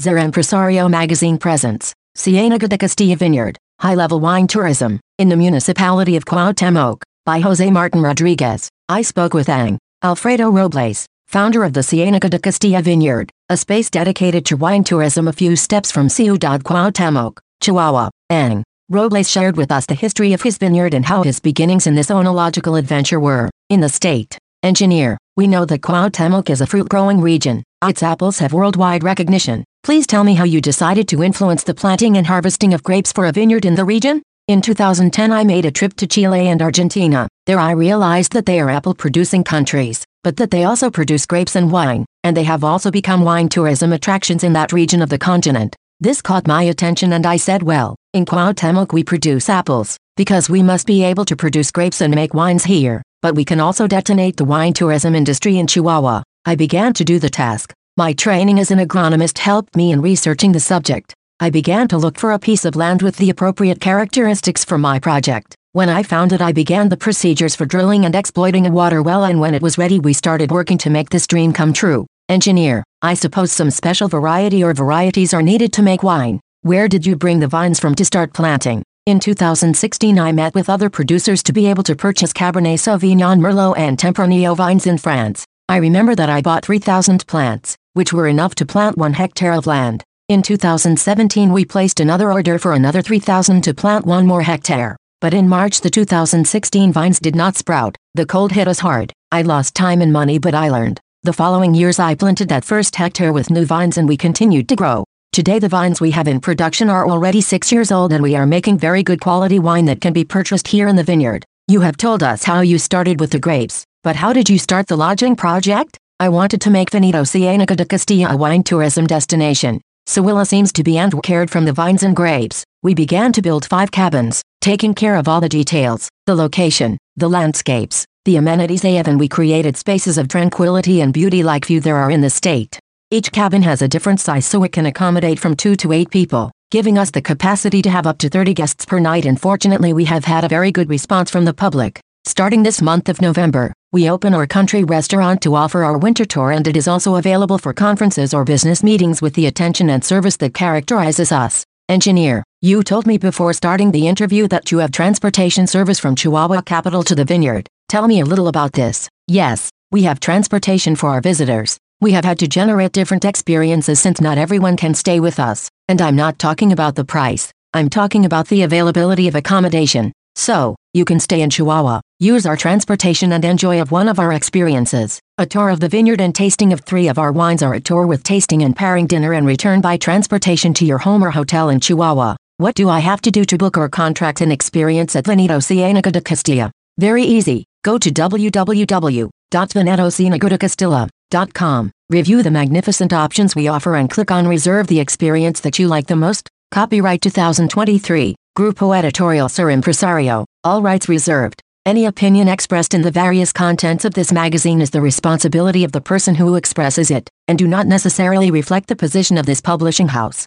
Ser Empresario magazine presents Cienega de Castilla Vineyard, High Level Wine Tourism, in the municipality of Cuauhtemoc, by Jose Martin Rodriguez. I spoke with Ang Alfredo Robles, founder of the Cienega de Castilla Vineyard, a space dedicated to wine tourism a few steps from Ciudad Cuauhtemoc, Chihuahua. Ang Robles shared with us the history of his vineyard and how his beginnings in this oenological adventure were in the state. Engineer, we know that Cuauhtemoc is a fruit-growing region. Its apples have worldwide recognition. Please tell me how you decided to influence the planting and harvesting of grapes for a vineyard in the region? In 2010 I made a trip to Chile and Argentina. There I realized that they are apple-producing countries, but that they also produce grapes and wine, and they have also become wine tourism attractions in that region of the continent. This caught my attention and I said well, in Cuauhtemoc we produce apples, because we must be able to produce grapes and make wines here, but we can also detonate the wine tourism industry in Chihuahua. I began to do the task. My training as an agronomist helped me in researching the subject. I began to look for a piece of land with the appropriate characteristics for my project. When I found it I began the procedures for drilling and exploiting a water well and when it was ready we started working to make this dream come true. Engineer, I suppose some special variety or varieties are needed to make wine. Where did you bring the vines from to start planting? In 2016 I met with other producers to be able to purchase Cabernet Sauvignon Merlot and Tempranillo vines in France. I remember that I bought 3,000 plants which were enough to plant one hectare of land. In 2017 we placed another order for another 3,000 to plant one more hectare. But in March the 2016 vines did not sprout, the cold hit us hard. I lost time and money but I learned. The following years I planted that first hectare with new vines and we continued to grow. Today the vines we have in production are already 6 years old and we are making very good quality wine that can be purchased here in the vineyard. You have told us how you started with the grapes, but how did you start the lodging project? I wanted to make Viñedo Cienega de Castilla a wine tourism destination. Sewilla seems to be and cared from the vines and grapes. We began to build five cabins, taking care of all the details, the location, the landscapes, the amenities they have and we created spaces of tranquility and beauty like few there are in the state. Each cabin has a different size so it can accommodate from 2 to 8 people, giving us the capacity to have up to 30 guests per night and fortunately we have had a very good response from the public. Starting this month of November, we open our country restaurant to offer our winter tour and it is also available for conferences or business meetings with the attention and service that characterizes us. Engineer, you told me before starting the interview that you have transportation service from Chihuahua capital to the vineyard. Tell me a little about this. Yes, we have transportation for our visitors. We have had to generate different experiences since not everyone can stay with us. And I'm not talking about the price. I'm talking about the availability of accommodation. So, you can stay in Chihuahua, use our transportation and enjoy of one of our experiences, a tour of the vineyard and tasting of three of our wines or a tour with tasting and pairing dinner and return by transportation to your home or hotel in Chihuahua. What do I have to do to book or contract an experience at Viñedo Cienega de Castilla? Very easy. Go to review the magnificent options we offer and click on reserve the experience that you like the most. Copyright 2023. Grupo Editorial Ser Empresario, all rights reserved. Any opinion expressed in the various contents of this magazine is the responsibility of the person who expresses it, and do not necessarily reflect the position of this publishing house.